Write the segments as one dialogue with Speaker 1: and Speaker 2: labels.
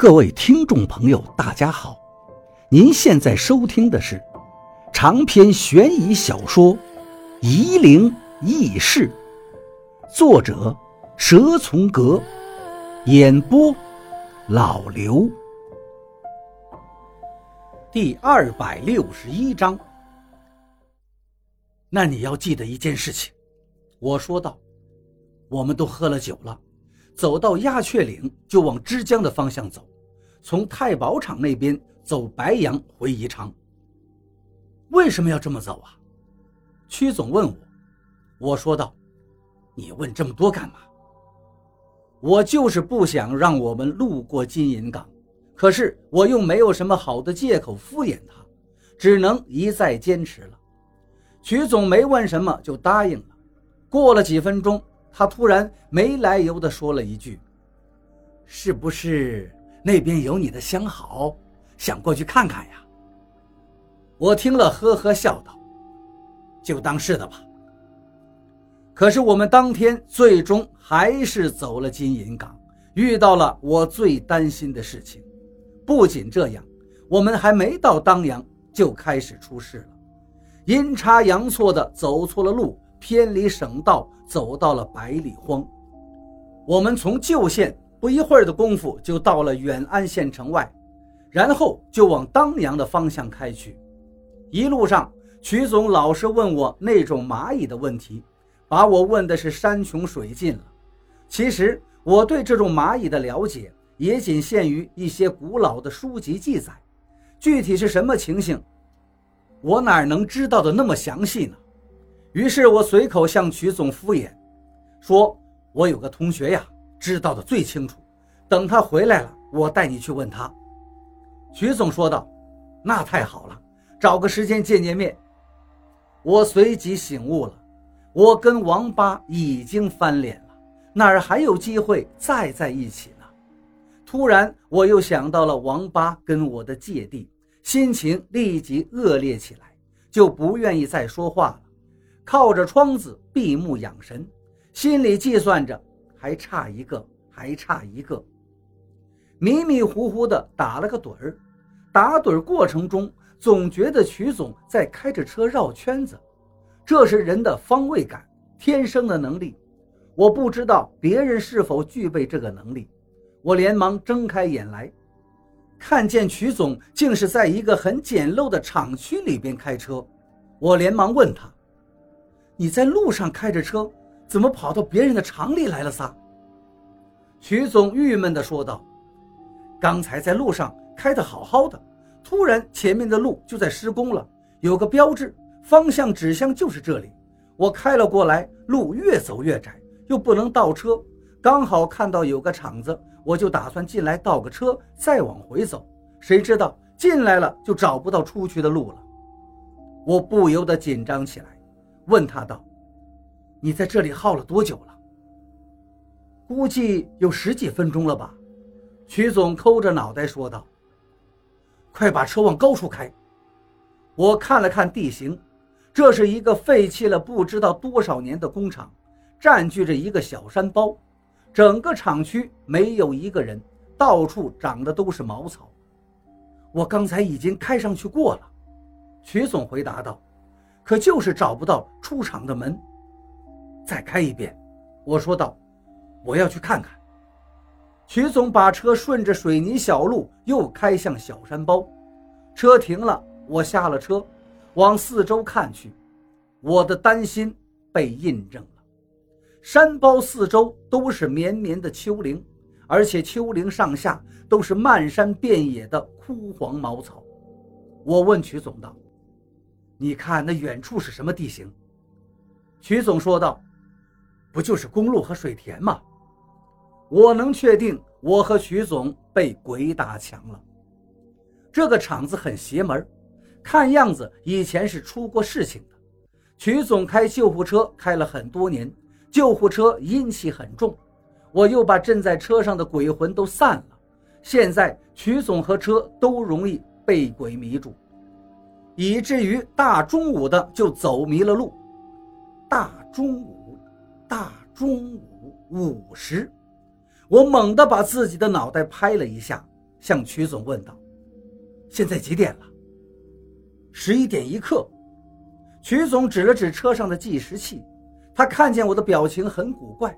Speaker 1: 各位听众朋友，大家好！您现在收听的是长篇悬疑小说《夷陵轶事》，作者蛇从阁，演播老刘。第二百六十一章。那你要记得一件事情，我说道：“我们都喝了酒了，走到鸦雀岭就往枝江的方向走。”从太保场那边走白杨回宜昌。为什么要这么走啊？曲总问我，我说道：“你问这么多干嘛？我就是不想让我们路过金银港，可是我又没有什么好的借口敷衍他，只能一再坚持了。”曲总没问什么就答应了。过了几分钟，他突然没来由地说了一句：“是不是？”那边有你的相好，想过去看看呀。我听了，呵呵笑道：“就当是的吧。”可是我们当天最终还是走了金银港，遇到了我最担心的事情。不仅这样，我们还没到当阳就开始出事了，阴差阳错的走错了路，偏离省道，走到了百里荒。我们从旧县。不一会儿的功夫，就到了远安县城外，然后就往当阳的方向开去。一路上，曲总老是问我那种蚂蚁的问题，把我问的是山穷水尽了。其实我对这种蚂蚁的了解，也仅限于一些古老的书籍记载，具体是什么情形，我哪能知道的那么详细呢？于是我随口向曲总敷衍，说：“我有个同学呀。”知道的最清楚，等他回来了，我带你去问他。”徐总说道，“那太好了，找个时间见见面。”我随即醒悟了，我跟王八已经翻脸了，哪儿还有机会再在一起呢？突然，我又想到了王八跟我的芥蒂，心情立即恶劣起来，就不愿意再说话了，靠着窗子闭目养神，心里计算着。还差一个，还差一个。迷迷糊糊的打了个盹儿，打盹儿过程中总觉得曲总在开着车绕圈子，这是人的方位感，天生的能力。我不知道别人是否具备这个能力。我连忙睁开眼来，看见曲总竟是在一个很简陋的厂区里边开车。我连忙问他：“你在路上开着车？”怎么跑到别人的厂里来了？撒。曲总郁闷地说道：“刚才在路上开得好好的，突然前面的路就在施工了，有个标志，方向指向就是这里。我开了过来，路越走越窄，又不能倒车，刚好看到有个厂子，我就打算进来倒个车，再往回走。谁知道进来了就找不到出去的路了，我不由得紧张起来，问他道。”你在这里耗了多久了？估计有十几分钟了吧。曲总抠着脑袋说道：“快把车往高处开。”我看了看地形，这是一个废弃了不知道多少年的工厂，占据着一个小山包，整个厂区没有一个人，到处长的都是茅草。我刚才已经开上去过了，曲总回答道：“可就是找不到出厂的门。”再开一遍，我说道：“我要去看看。”曲总把车顺着水泥小路又开向小山包，车停了，我下了车，往四周看去，我的担心被印证了。山包四周都是绵绵的丘陵，而且丘陵上下都是漫山遍野的枯黄茅草。我问曲总道：“你看那远处是什么地形？”曲总说道。不就是公路和水田吗？我能确定，我和徐总被鬼打墙了。这个厂子很邪门，看样子以前是出过事情的。徐总开救护车开了很多年，救护车阴气很重。我又把镇在车上的鬼魂都散了，现在徐总和车都容易被鬼迷住，以至于大中午的就走迷了路。大中午。大中午午时，我猛地把自己的脑袋拍了一下，向曲总问道：“现在几点了？”“十一点一刻。”曲总指了指车上的计时器，他看见我的表情很古怪，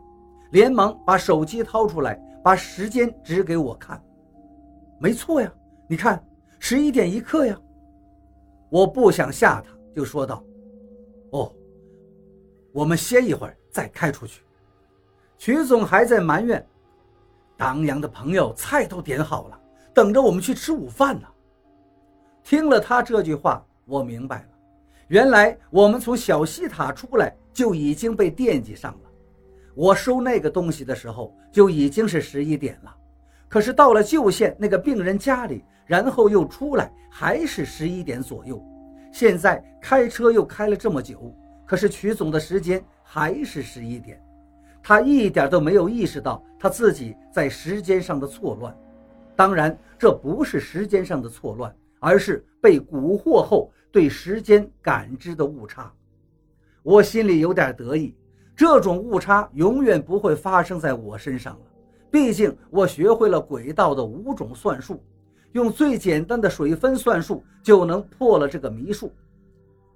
Speaker 1: 连忙把手机掏出来，把时间指给我看。“没错呀，你看，十一点一刻呀。”我不想吓他，就说道：“哦，我们歇一会儿再开出去。”曲总还在埋怨。当阳的朋友菜都点好了，等着我们去吃午饭呢。听了他这句话，我明白了，原来我们从小西塔出来就已经被惦记上了。我收那个东西的时候就已经是十一点了，可是到了旧县那个病人家里，然后又出来，还是十一点左右。现在开车又开了这么久，可是曲总的时间还是十一点。他一点都没有意识到他自己在时间上的错乱，当然，这不是时间上的错乱，而是被蛊惑后对时间感知的误差。我心里有点得意，这种误差永远不会发生在我身上了。毕竟我学会了轨道的五种算术，用最简单的水分算术就能破了这个迷数。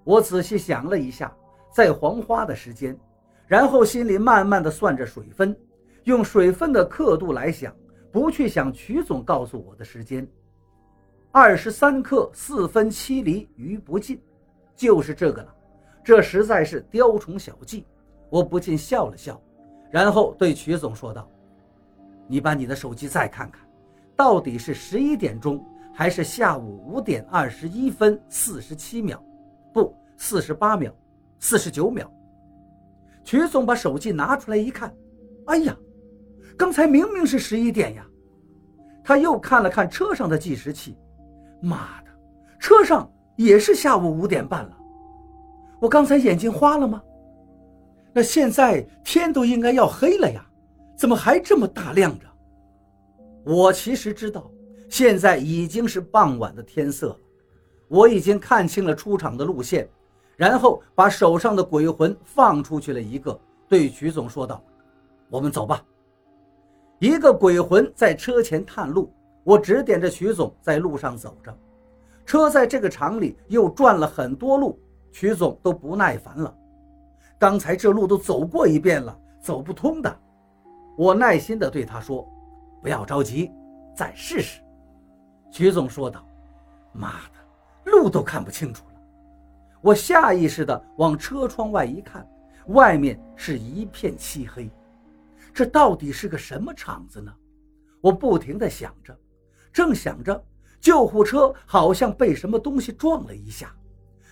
Speaker 1: 我仔细想了一下，在黄花的时间。然后心里慢慢的算着水分，用水分的刻度来想，不去想曲总告诉我的时间，二十三克四分七厘余不尽，就是这个了。这实在是雕虫小技，我不禁笑了笑，然后对曲总说道：“你把你的手机再看看，到底是十一点钟还是下午五点二十一分四十七秒？不，四十八秒，四十九秒。”曲总把手机拿出来一看，哎呀，刚才明明是十一点呀！他又看了看车上的计时器，妈的，车上也是下午五点半了。我刚才眼睛花了吗？那现在天都应该要黑了呀，怎么还这么大亮着？我其实知道，现在已经是傍晚的天色了，我已经看清了出场的路线。然后把手上的鬼魂放出去了一个，对曲总说道：“我们走吧。”一个鬼魂在车前探路，我指点着曲总在路上走着。车在这个厂里又转了很多路，曲总都不耐烦了。刚才这路都走过一遍了，走不通的。我耐心地对他说：“不要着急，再试试。”曲总说道：“妈的，路都看不清楚。”我下意识地往车窗外一看，外面是一片漆黑，这到底是个什么场子呢？我不停地想着，正想着，救护车好像被什么东西撞了一下。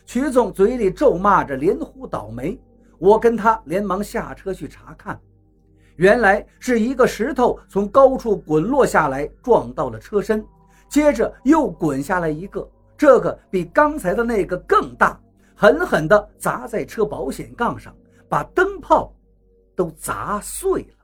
Speaker 1: 曲总嘴里咒骂着，连呼倒霉。我跟他连忙下车去查看，原来是一个石头从高处滚落下来，撞到了车身，接着又滚下来一个，这个比刚才的那个更大。狠狠地砸在车保险杠上，把灯泡都砸碎了。